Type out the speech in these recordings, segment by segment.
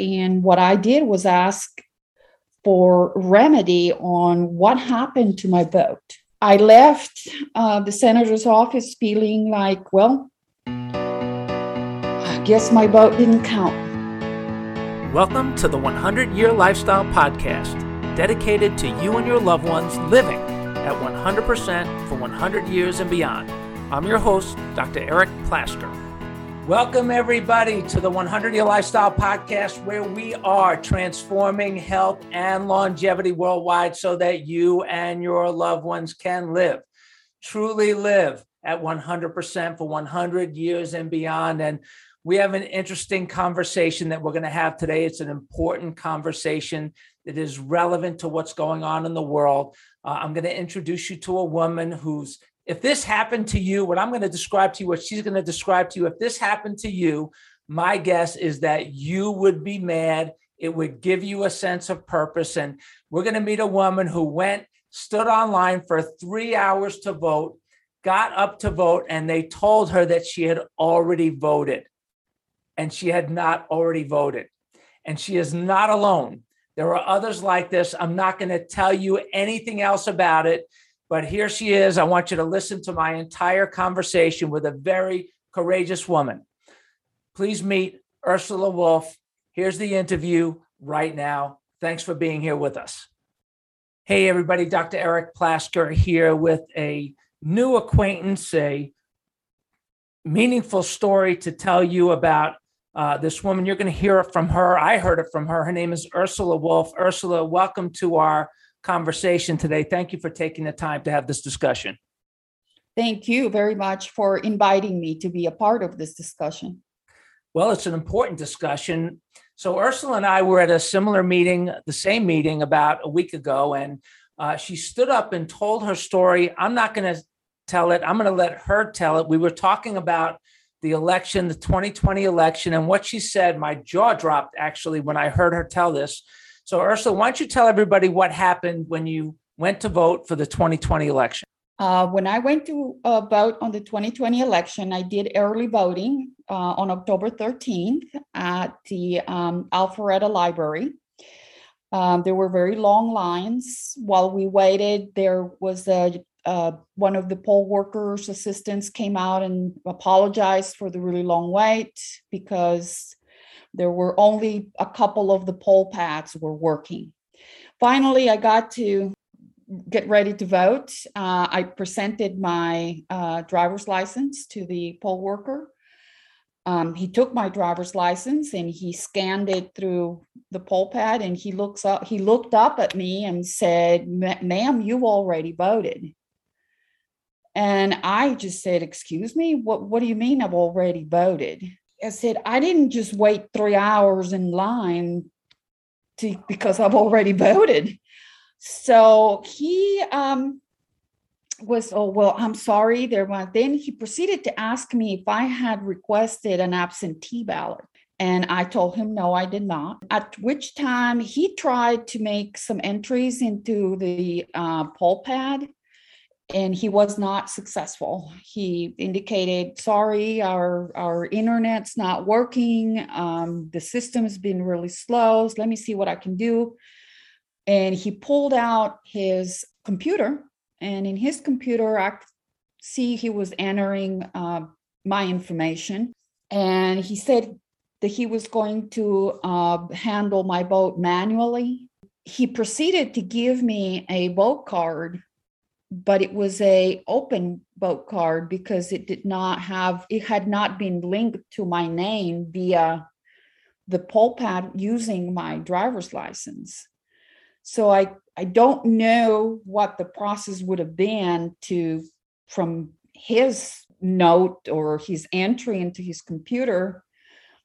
And what I did was ask for remedy on what happened to my vote. I left uh, the senator's office feeling like, well, I guess my vote didn't count. Welcome to the 100 Year Lifestyle Podcast, dedicated to you and your loved ones living at 100% for 100 years and beyond. I'm your host, Dr. Eric Plasker. Welcome, everybody, to the 100 Year Lifestyle Podcast, where we are transforming health and longevity worldwide so that you and your loved ones can live, truly live at 100% for 100 years and beyond. And we have an interesting conversation that we're going to have today. It's an important conversation that is relevant to what's going on in the world. Uh, I'm going to introduce you to a woman who's if this happened to you, what I'm going to describe to you, what she's going to describe to you, if this happened to you, my guess is that you would be mad. It would give you a sense of purpose. And we're going to meet a woman who went, stood online for three hours to vote, got up to vote, and they told her that she had already voted and she had not already voted. And she is not alone. There are others like this. I'm not going to tell you anything else about it but here she is. I want you to listen to my entire conversation with a very courageous woman. Please meet Ursula Wolf. Here's the interview right now. Thanks for being here with us. Hey, everybody, Dr. Eric Plasker here with a new acquaintance, a meaningful story to tell you about uh, this woman. You're going to hear it from her. I heard it from her. Her name is Ursula Wolf. Ursula, welcome to our conversation today. Thank you for taking the time to have this discussion. Thank you very much for inviting me to be a part of this discussion. Well, it's an important discussion. So, Ursula and I were at a similar meeting, the same meeting about a week ago, and uh, she stood up and told her story. I'm not going to tell it, I'm going to let her tell it. We were talking about the election, the 2020 election, and what she said, my jaw dropped actually when I heard her tell this. So, Ursula, why don't you tell everybody what happened when you went to vote for the 2020 election? Uh, when I went to uh, vote on the 2020 election, I did early voting uh, on October 13th at the um, Alpharetta Library. Um, there were very long lines. While we waited, there was a uh, one of the poll workers' assistants came out and apologized for the really long wait because there were only a couple of the poll pads were working. Finally, I got to get ready to vote. Uh, I presented my uh, driver's license to the poll worker. Um, he took my driver's license and he scanned it through the poll pad and he looks up he looked up at me and said ma'am you already voted and i just said excuse me what, what do you mean i've already voted I said, I didn't just wait three hours in line to because I've already voted. So he um, was, oh, well, I'm sorry. There was, then he proceeded to ask me if I had requested an absentee ballot. And I told him, no, I did not. At which time he tried to make some entries into the uh, poll pad and he was not successful. He indicated, "Sorry, our our internet's not working. Um, the system's been really slow. So let me see what I can do." And he pulled out his computer, and in his computer, I see he was entering uh, my information, and he said that he was going to uh, handle my boat manually. He proceeded to give me a boat card but it was a open vote card because it did not have it had not been linked to my name via the poll pad using my driver's license. So i i don't know what the process would have been to from his note or his entry into his computer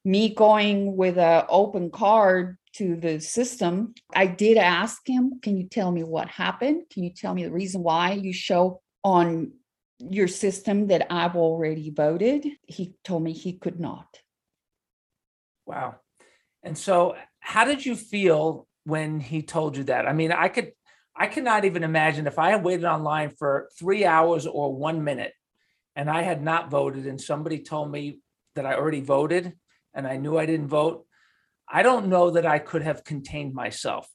me going with a open card to the system, I did ask him, Can you tell me what happened? Can you tell me the reason why you show on your system that I've already voted? He told me he could not. Wow. And so, how did you feel when he told you that? I mean, I could, I cannot even imagine if I had waited online for three hours or one minute and I had not voted and somebody told me that I already voted and I knew I didn't vote. I don't know that I could have contained myself.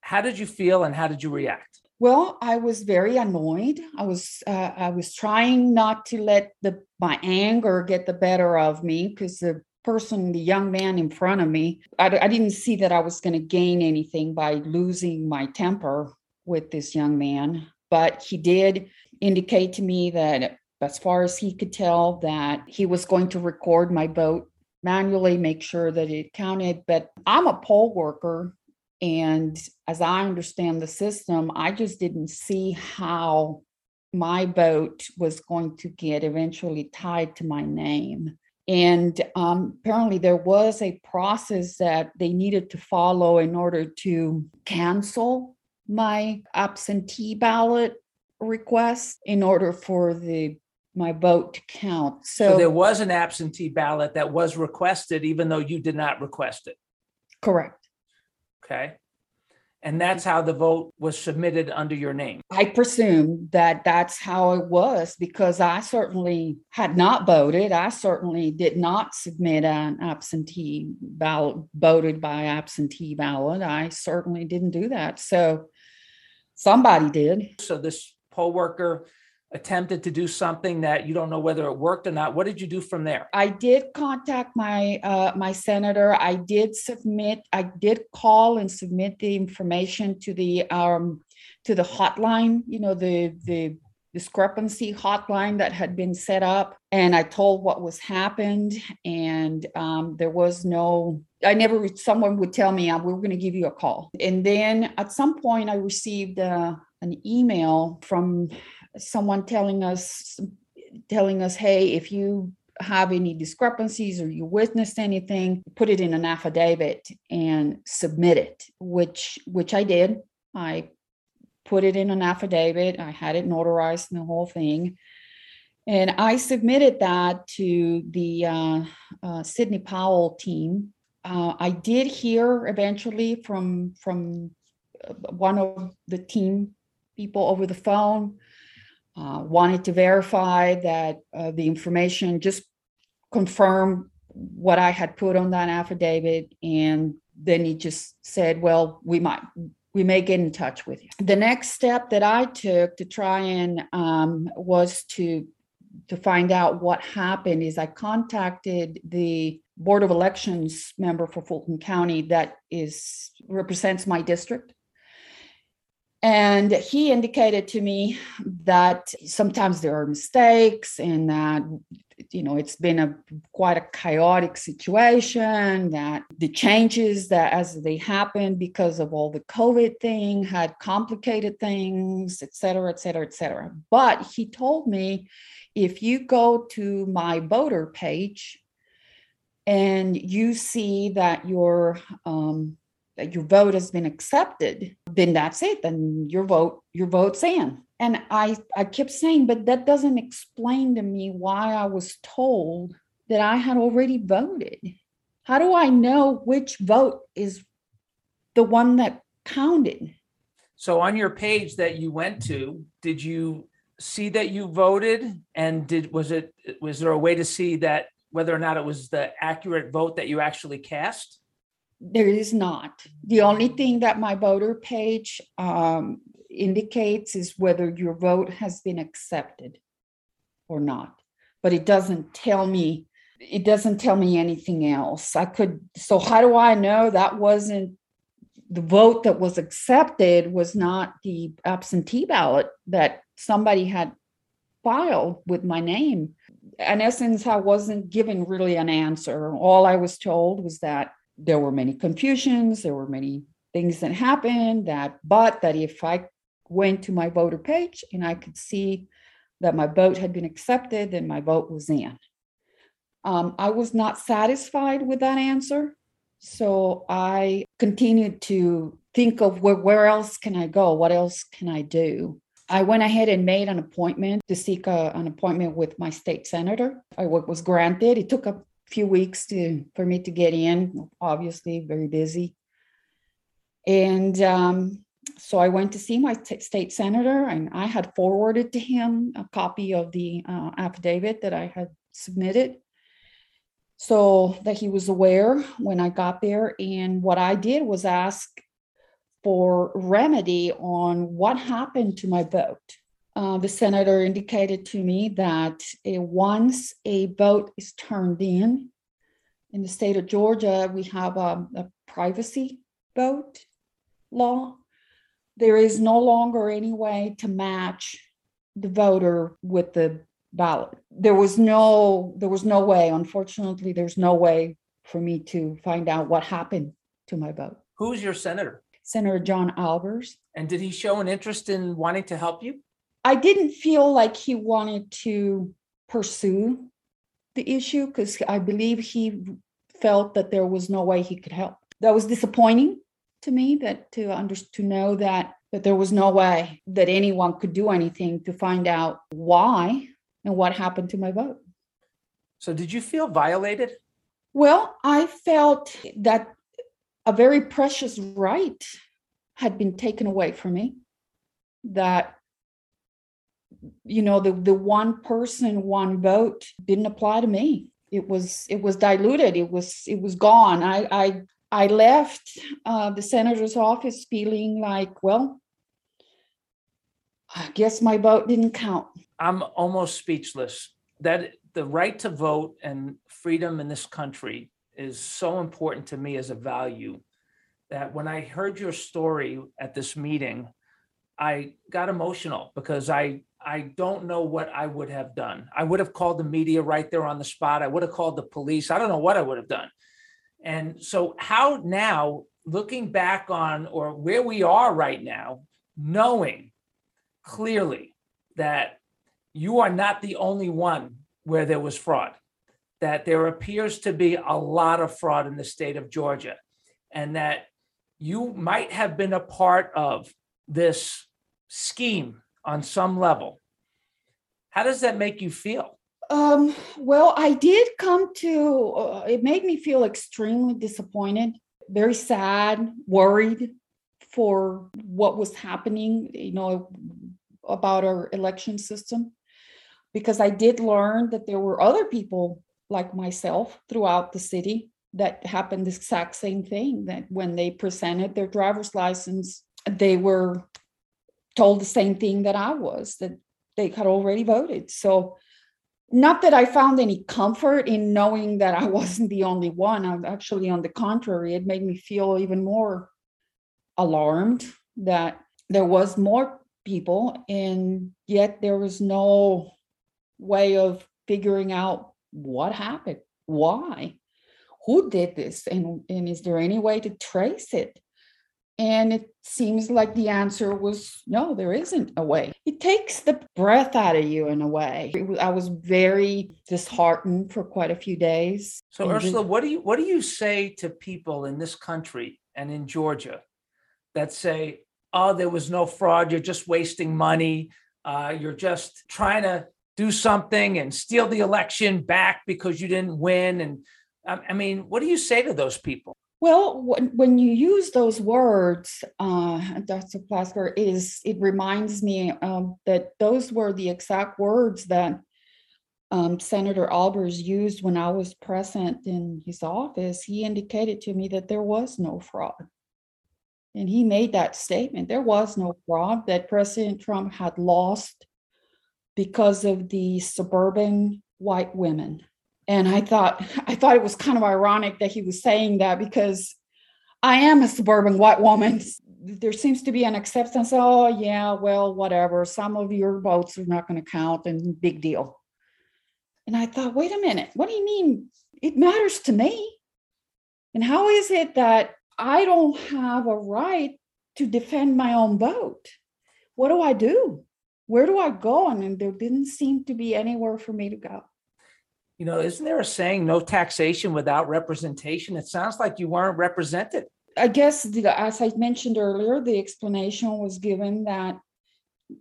How did you feel and how did you react? Well, I was very annoyed. I was uh, I was trying not to let the my anger get the better of me because the person, the young man in front of me, I, I didn't see that I was going to gain anything by losing my temper with this young man. But he did indicate to me that, as far as he could tell, that he was going to record my vote manually, make sure that it counted. But I'm a poll worker and as I understand the system, I just didn't see how my vote was going to get eventually tied to my name. And um, apparently, there was a process that they needed to follow in order to cancel my absentee ballot request in order for the my vote to count. So, so there was an absentee ballot that was requested, even though you did not request it. Correct. Okay. And that's how the vote was submitted under your name. I presume that that's how it was because I certainly had not voted. I certainly did not submit an absentee ballot, voted by absentee ballot. I certainly didn't do that. So somebody did. So this poll worker attempted to do something that you don't know whether it worked or not. What did you do from there? I did contact my uh, my senator. I did submit. I did call and submit the information to the um to the hotline. You know the the discrepancy hotline that had been set up and i told what was happened and um, there was no i never someone would tell me we we're going to give you a call and then at some point i received uh, an email from someone telling us telling us hey if you have any discrepancies or you witnessed anything put it in an affidavit and submit it which which i did. I put it in an affidavit. I had it notarized and the whole thing. And i submitted that to the uh, uh, sidney powell team. Uh, i did hear eventually from from uh, one of the team people over the phone uh, wanted to verify that uh, the information just confirm what I had put on that affidavit. And then he just said, well, we might, we may get in touch with you. The next step that I took to try and um, was to to find out what happened is I contacted the Board of Elections member for Fulton County that is represents my district and he indicated to me that sometimes there are mistakes and that you know it's been a quite a chaotic situation that the changes that as they happened because of all the covid thing had complicated things et cetera et cetera et cetera. But he told me if you go to my voter page and you see that your um, your vote has been accepted, then that's it. Then your vote, your vote's in. And I, I kept saying, but that doesn't explain to me why I was told that I had already voted. How do I know which vote is the one that counted? So on your page that you went to, did you see that you voted? And did was it was there a way to see that whether or not it was the accurate vote that you actually cast? There is not. The only thing that my voter page um, indicates is whether your vote has been accepted or not. But it doesn't tell me, it doesn't tell me anything else. I could, so how do I know that wasn't the vote that was accepted was not the absentee ballot that somebody had filed with my name? In essence, I wasn't given really an answer. All I was told was that there were many confusions, there were many things that happened that, but that if I went to my voter page and I could see that my vote had been accepted, then my vote was in. Um, I was not satisfied with that answer. So I continued to think of where, where else can I go? What else can I do? I went ahead and made an appointment to seek a, an appointment with my state senator. I was granted. It took a few weeks to for me to get in. Obviously, very busy, and um, so I went to see my t- state senator, and I had forwarded to him a copy of the uh, affidavit that I had submitted. so that he was aware when I got there. And what I did was ask for remedy on what happened to my vote. Uh, the senator indicated to me that uh, once a vote is turned in, in the state of Georgia, we have a, a privacy vote law. There is no longer any way to match the voter with the ballot. There was no, there was no way, unfortunately, there's no way for me to find out what happened to my vote. Who's your senator? Senator John Albers. And did he show an interest in wanting to help you? I didn't feel like he wanted to pursue the issue because I believe he felt that there was no way he could help. That was disappointing to me that to under to know that that there was no way that anyone could do anything to find out why and what happened to my vote. So did you feel violated? Well, I felt that a very precious right had been taken away from me. That you know the the one person one vote didn't apply to me. It was it was diluted. It was it was gone. I i i left uh, the senator's office feeling like well i guess my vote didn't count. I'm almost speechless. That the right to vote and freedom in this country is so important to me as a value that when I heard your story at this meeting, I got emotional because I I don't know what I would have done. I would have called the media right there on the spot. I would have called the police. I don't know what I would have done. And so how now looking back on or where we are right now, knowing clearly that you are not the only one where there was fraud, that there appears to be a lot of fraud in the state of Georgia, and that you might have been a part of this scheme on some level. How does that make you feel? Um, well, I did come to, uh, it made me feel extremely disappointed, very sad, worried for what was happening, you know, about our election system because I did learn that there were other people like myself throughout the city that happened the exact same thing that when they presented their driver's license they were told the same thing that I was that they had already voted so not that I found any comfort in knowing that I wasn't the only one I'm actually on the contrary it made me feel even more alarmed that there was more people and yet there was no way of figuring out what happened, why, who did this, and, and is there any way to trace it? And it seems like the answer was no, there isn't a way. It takes the breath out of you in a way. I was very disheartened for quite a few days. So And Ursula, what do you what do you say to people in this country and in Georgia that say, "Oh, there was no fraud. You're just wasting money. Uh, you're just trying to do something and steal the election back because you didn't win." And I, I mean, what do you say to those people? Well, when, you use those words, uh, Dr. Plasker, is it reminds me um, that those were the exact words that um, Senator Albers used when I was present in his office. He indicated to me that there was no fraud. And he made that statement. There was no fraud, that President Trump had lost because of the suburban white women. And I thought, I thought it was kind of ironic that he was saying that because I am a suburban white woman. There seems to be an acceptance. Oh, yeah, well, whatever. Some of your votes are not going to count, and big deal. And I thought, wait a minute, what do you mean? It matters to me. And how is it that I don't have a right to defend my own vote? What do I do? Where do I go? And there didn't seem to be anywhere for me to go. You know, isn't there a saying, "No taxation without representation"? It sounds like you weren't represented. I guess, the, as I mentioned earlier, the explanation was given that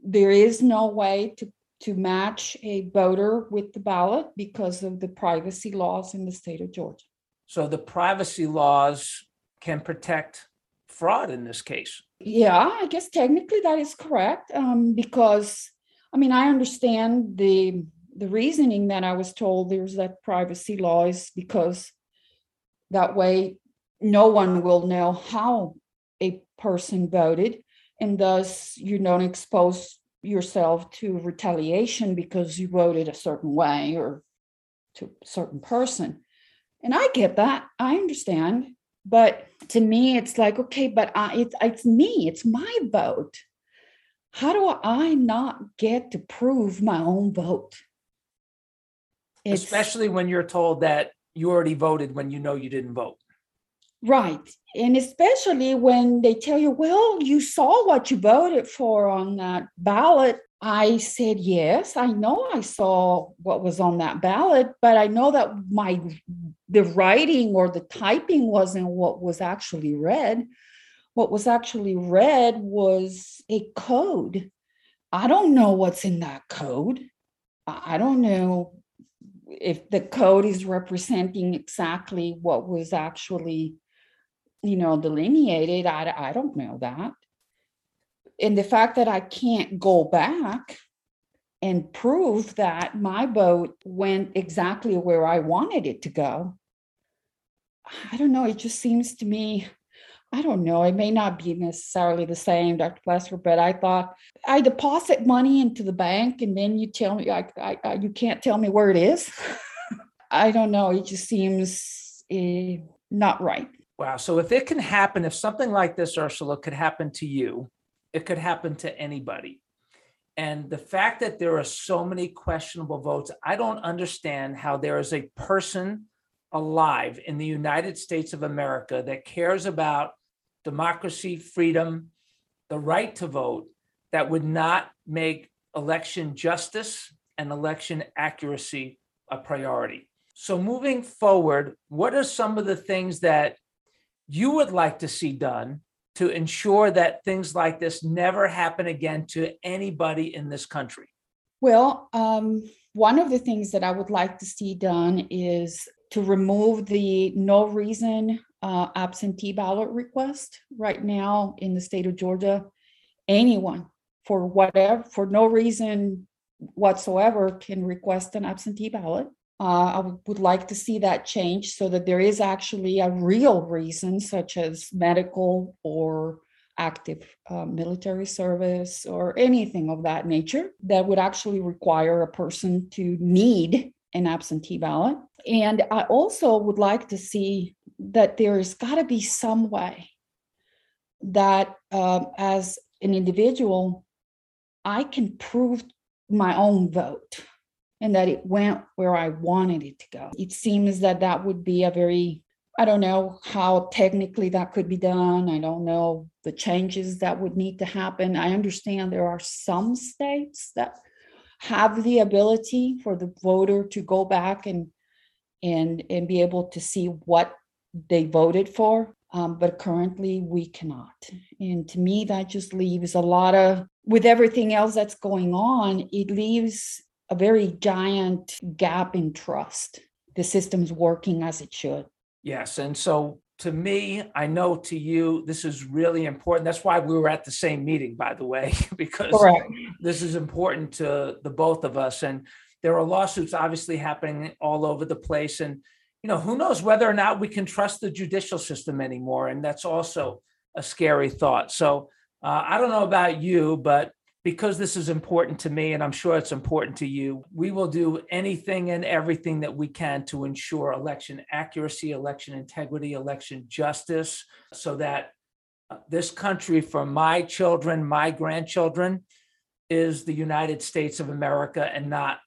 there is no way to, to match a voter with the ballot because of the privacy laws in the state of Georgia. So the privacy laws can protect fraud in this case. Yeah, I guess technically that is correct um, because, I mean, I understand the the reasoning that I was told there's that privacy law is because that way no one will know how a person voted and thus you don't expose yourself to retaliation because you voted a certain way or to a certain person. And I get that. I understand. But to me, it's like, okay, but I, it's, it's me, it's my vote. How do I not get to prove my own vote? It's- Especially when you're told that you already voted when you know you didn't vote. Right. And especially when they tell you, well, you saw what you voted for on that ballot. I said, yes, I know I saw what was on that ballot, but I know that my the writing or the typing wasn't what was actually read. What was actually read was a code. I don't know what's in that code. I I don't know if the code is representing exactly what was actually you know delineated i, I don't know that. And the fact that i can't go back and prove that my boat went exactly where i wanted it to go i don't know it just seems to me i don't know it may not be necessarily the same dr Plasker, but i thought i deposit money into the bank and then you tell me I, I, I you can't tell me where it is i don't know it just seems eh, not right Wow. So if it can happen, if something like this, Ursula, could happen to you, it could happen to anybody. And the fact that there are so many questionable votes, I don't understand how there is a person alive in the United States of America that cares about democracy, freedom, the right to vote, that would not make election justice and election accuracy a priority. So moving forward, what are some of the things that you would like to see done to ensure that things like this never happen again to anybody in this country? Well, um, one of the things that I would like to see done is to remove the no reason uh, absentee ballot request. Right now in the state of Georgia, anyone for whatever, for no reason whatsoever can request an absentee ballot. Uh, I would- would like to see that change so that there is actually a real reason, such as medical or active uh, military service or anything of that nature, that would actually require a person to need an absentee ballot. And I also would like to see that there's got to be some way that um, as an individual, I can prove my own vote and that it went where I wanted it to go. It seems that that would be a very, I don't know how technically that could be done. I don't know the changes that would need to happen. I understand there are some states that have the ability for the voter to go back and and and be able to see what they voted for. Um, but currently we cannot. And to me, that just leaves a lot of, with everything else that's going on, it leaves a very giant gap in trust. The system's working as it should. Yes. And so to me, I know to you, this is really important. That's why we were at the same meeting, by the way, because Correct. this is important to the both of us. And there are lawsuits obviously happening all over the place. And, you know, who knows whether or not we can trust the judicial system anymore. And that's also a scary thought. So uh, I don't know about you, but because this is important to me, and I'm sure it's important to you, we will do anything and everything that we can to ensure election accuracy, election integrity, election justice, so that uh, this country, for my children, my grandchildren, is the United States of America and not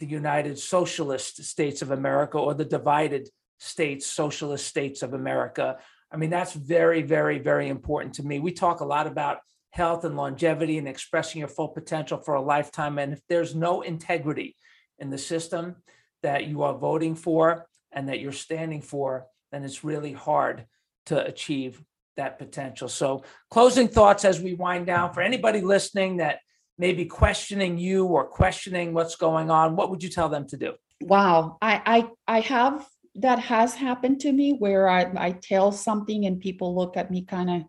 the United Socialist States of America or the divided states, socialist states of America. I mean, that's very, very, very important to me. We talk a lot about health and longevity and expressing your full potential for a lifetime. And if there's no integrity in the system that you are voting for and that you're standing for, then it's really hard to achieve that potential. So, closing thoughts as we wind down for anybody listening that may be questioning you or questioning what's going on, what would you tell them to do? Wow. I I I have that has happened to me where I, I tell something and people look at me kind of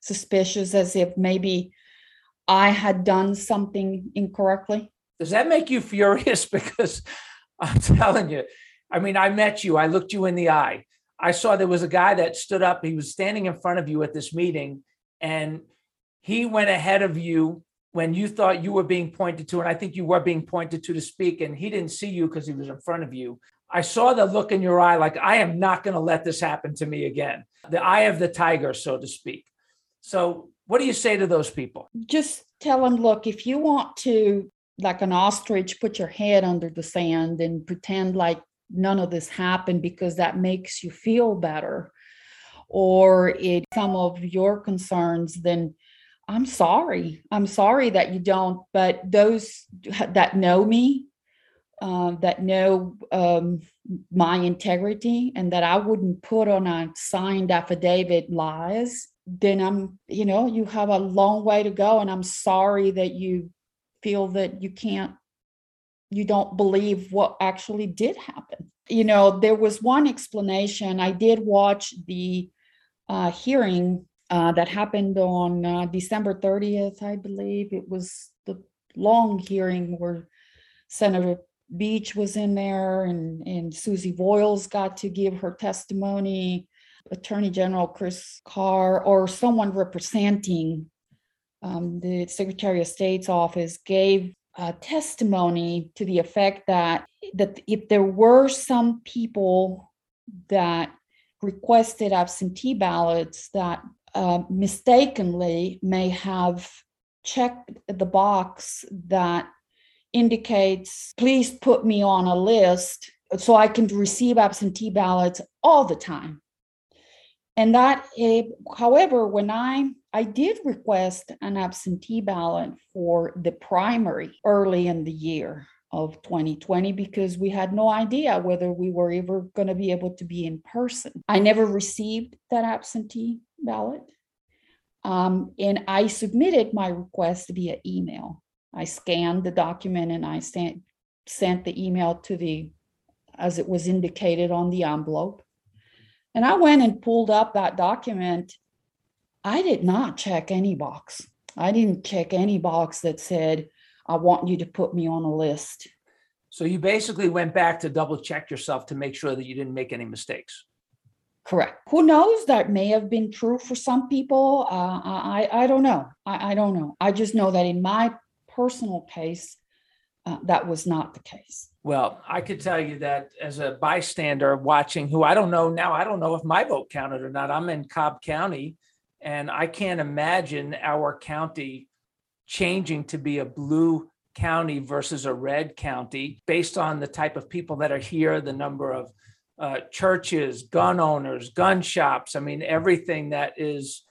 suspicious as if maybe I had done something incorrectly. Does that make you furious? Because I'm telling you, I mean, I met you, I looked you in the eye. I saw there was a guy that stood up, he was standing in front of you at this meeting, and he went ahead of you when you thought you were being pointed to, and I think you were being pointed to to speak, and he didn't see you because he was in front of you. I saw the look in your eye like, I am not going to let this happen to me again. The eye of the tiger, so to speak. So, what do you say to those people? Just tell them look, if you want to, like an ostrich, put your head under the sand and pretend like none of this happened because that makes you feel better, or it some of your concerns, then I'm sorry. I'm sorry that you don't, but those that know me, uh, that know um, my integrity, and that I wouldn't put on a signed affidavit lies, then I'm, you know, you have a long way to go. And I'm sorry that you feel that you can't, you don't believe what actually did happen. You know, there was one explanation. I did watch the uh, hearing uh, that happened on uh, December 30th, I believe. It was the long hearing where Senator Beach was in there and, and Susie Voyles got to give her testimony. Attorney General Chris Carr or someone representing um, the Secretary of State's office gave a testimony to the effect that that if there were some people that requested absentee ballots that uh, mistakenly may have checked the box that indicates, please put me on a list so I can receive absentee ballots all the time. And that, uh, however, when I I did request an absentee ballot for the primary early in the year of 2020 because we had no idea whether we were ever going to be able to be in person. I never received that absentee ballot. Um, and I submitted my request via email. I scanned the document and I sent, sent the email to the, as it was indicated on the envelope. And I went and pulled up that document. I did not check any box. I didn't check any box that said, I want you to put me on a list. So you basically went back to double check yourself to make sure that you didn't make any mistakes. Correct. Who knows? That may have been true for some people. Uh, I I don't know. I, I don't know. I just know that in my personal case, uh, that was not the case. Well, I could tell you that as a bystander watching, who I don't know now, I don't know if my vote counted or not. I'm in Cobb County, and I can't imagine our county changing to be a blue county versus a red county based on the type of people that are here, the number of uh, churches, gun owners, gun shops. I mean, everything that is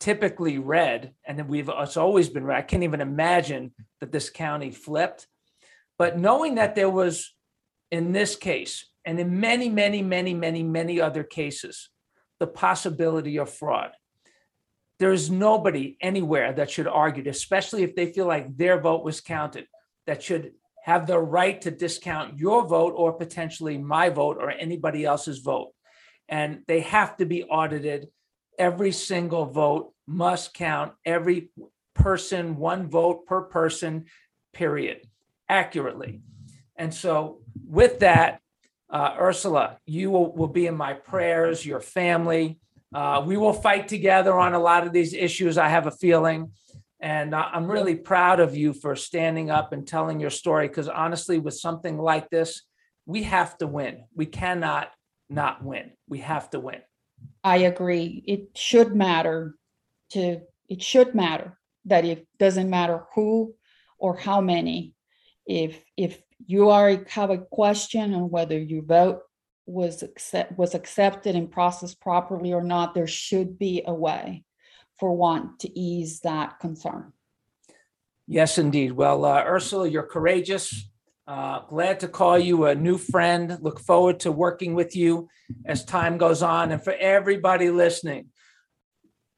typically red, and we've it's always been red. I can't even imagine that this county flipped. But knowing that there was, in this case, and in many, many, many, many, many other cases, the possibility of fraud. There is nobody anywhere that should argue, especially if they feel like their vote was counted, that should have the right to discount your vote or potentially my vote or anybody else's vote. And they have to be audited. Every single vote must count, every person, one vote per person, period, accurately. And so, with that, uh, Ursula, you will, will be in my prayers, your family. Uh, we will fight together on a lot of these issues, I have a feeling. And I'm really proud of you for standing up and telling your story because honestly, with something like this, we have to win. We cannot not win. We have to win. I agree. It should matter to it should matter that it doesn't matter who or how many. If if you are have a question on whether your vote was accept, was accepted and processed properly or not, there should be a way for one to ease that concern. Yes, indeed. Well, uh, Ursula, you're courageous. Uh, glad to call you a new friend. Look forward to working with you as time goes on. And for everybody listening,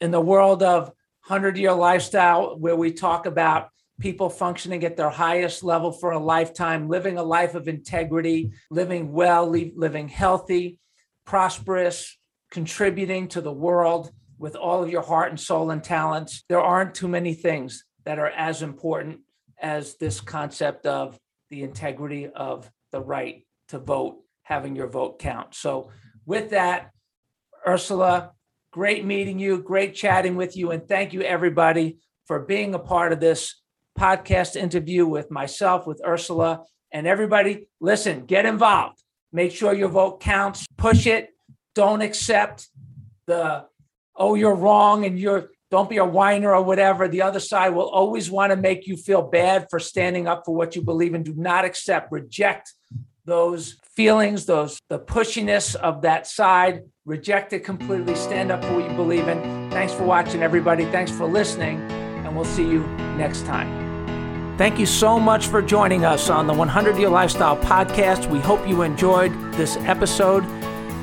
in the world of 100 year lifestyle, where we talk about people functioning at their highest level for a lifetime, living a life of integrity, living well, living healthy, prosperous, contributing to the world with all of your heart and soul and talents. There aren't too many things that are as important as this concept of the integrity of the right to vote, having your vote count. So with that, Ursula, great meeting you, great chatting with you, and thank you everybody for being a part of this podcast interview with myself, with Ursula, and everybody. Listen, get involved. Make sure your vote counts. Push it. Don't accept the oh you're wrong and you're don't be a whiner or whatever. The other side will always want to make you feel bad for standing up for what you believe in. Do not accept, reject those feelings, those the pushiness of that side. Reject it completely. Stand up for what you believe in. Thanks for watching, everybody. Thanks for listening, and we'll see you next time. Thank you so much for joining us on the 100 Year Lifestyle Podcast. We hope you enjoyed this episode.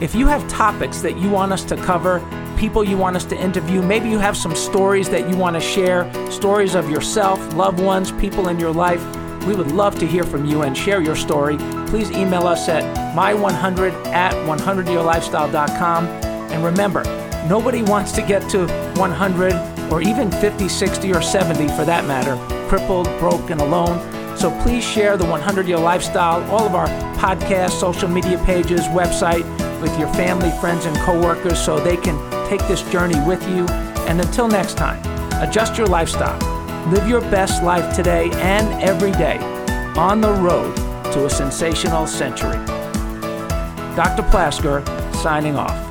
If you have topics that you want us to cover, people you want us to interview, maybe you have some stories that you want to share, stories of yourself, loved ones, people in your life, we would love to hear from you and share your story. Please email us at my100 at 100yearlifestyle.com. And remember, nobody wants to get to 100 or even 50, 60, or 70 for that matter, crippled, broke, and alone. So please share the 100 Year Lifestyle, all of our podcasts, social media pages, website with your family, friends, and coworkers so they can take this journey with you. And until next time, adjust your lifestyle. Live your best life today and every day on the road to a sensational century. Dr. Plasker signing off.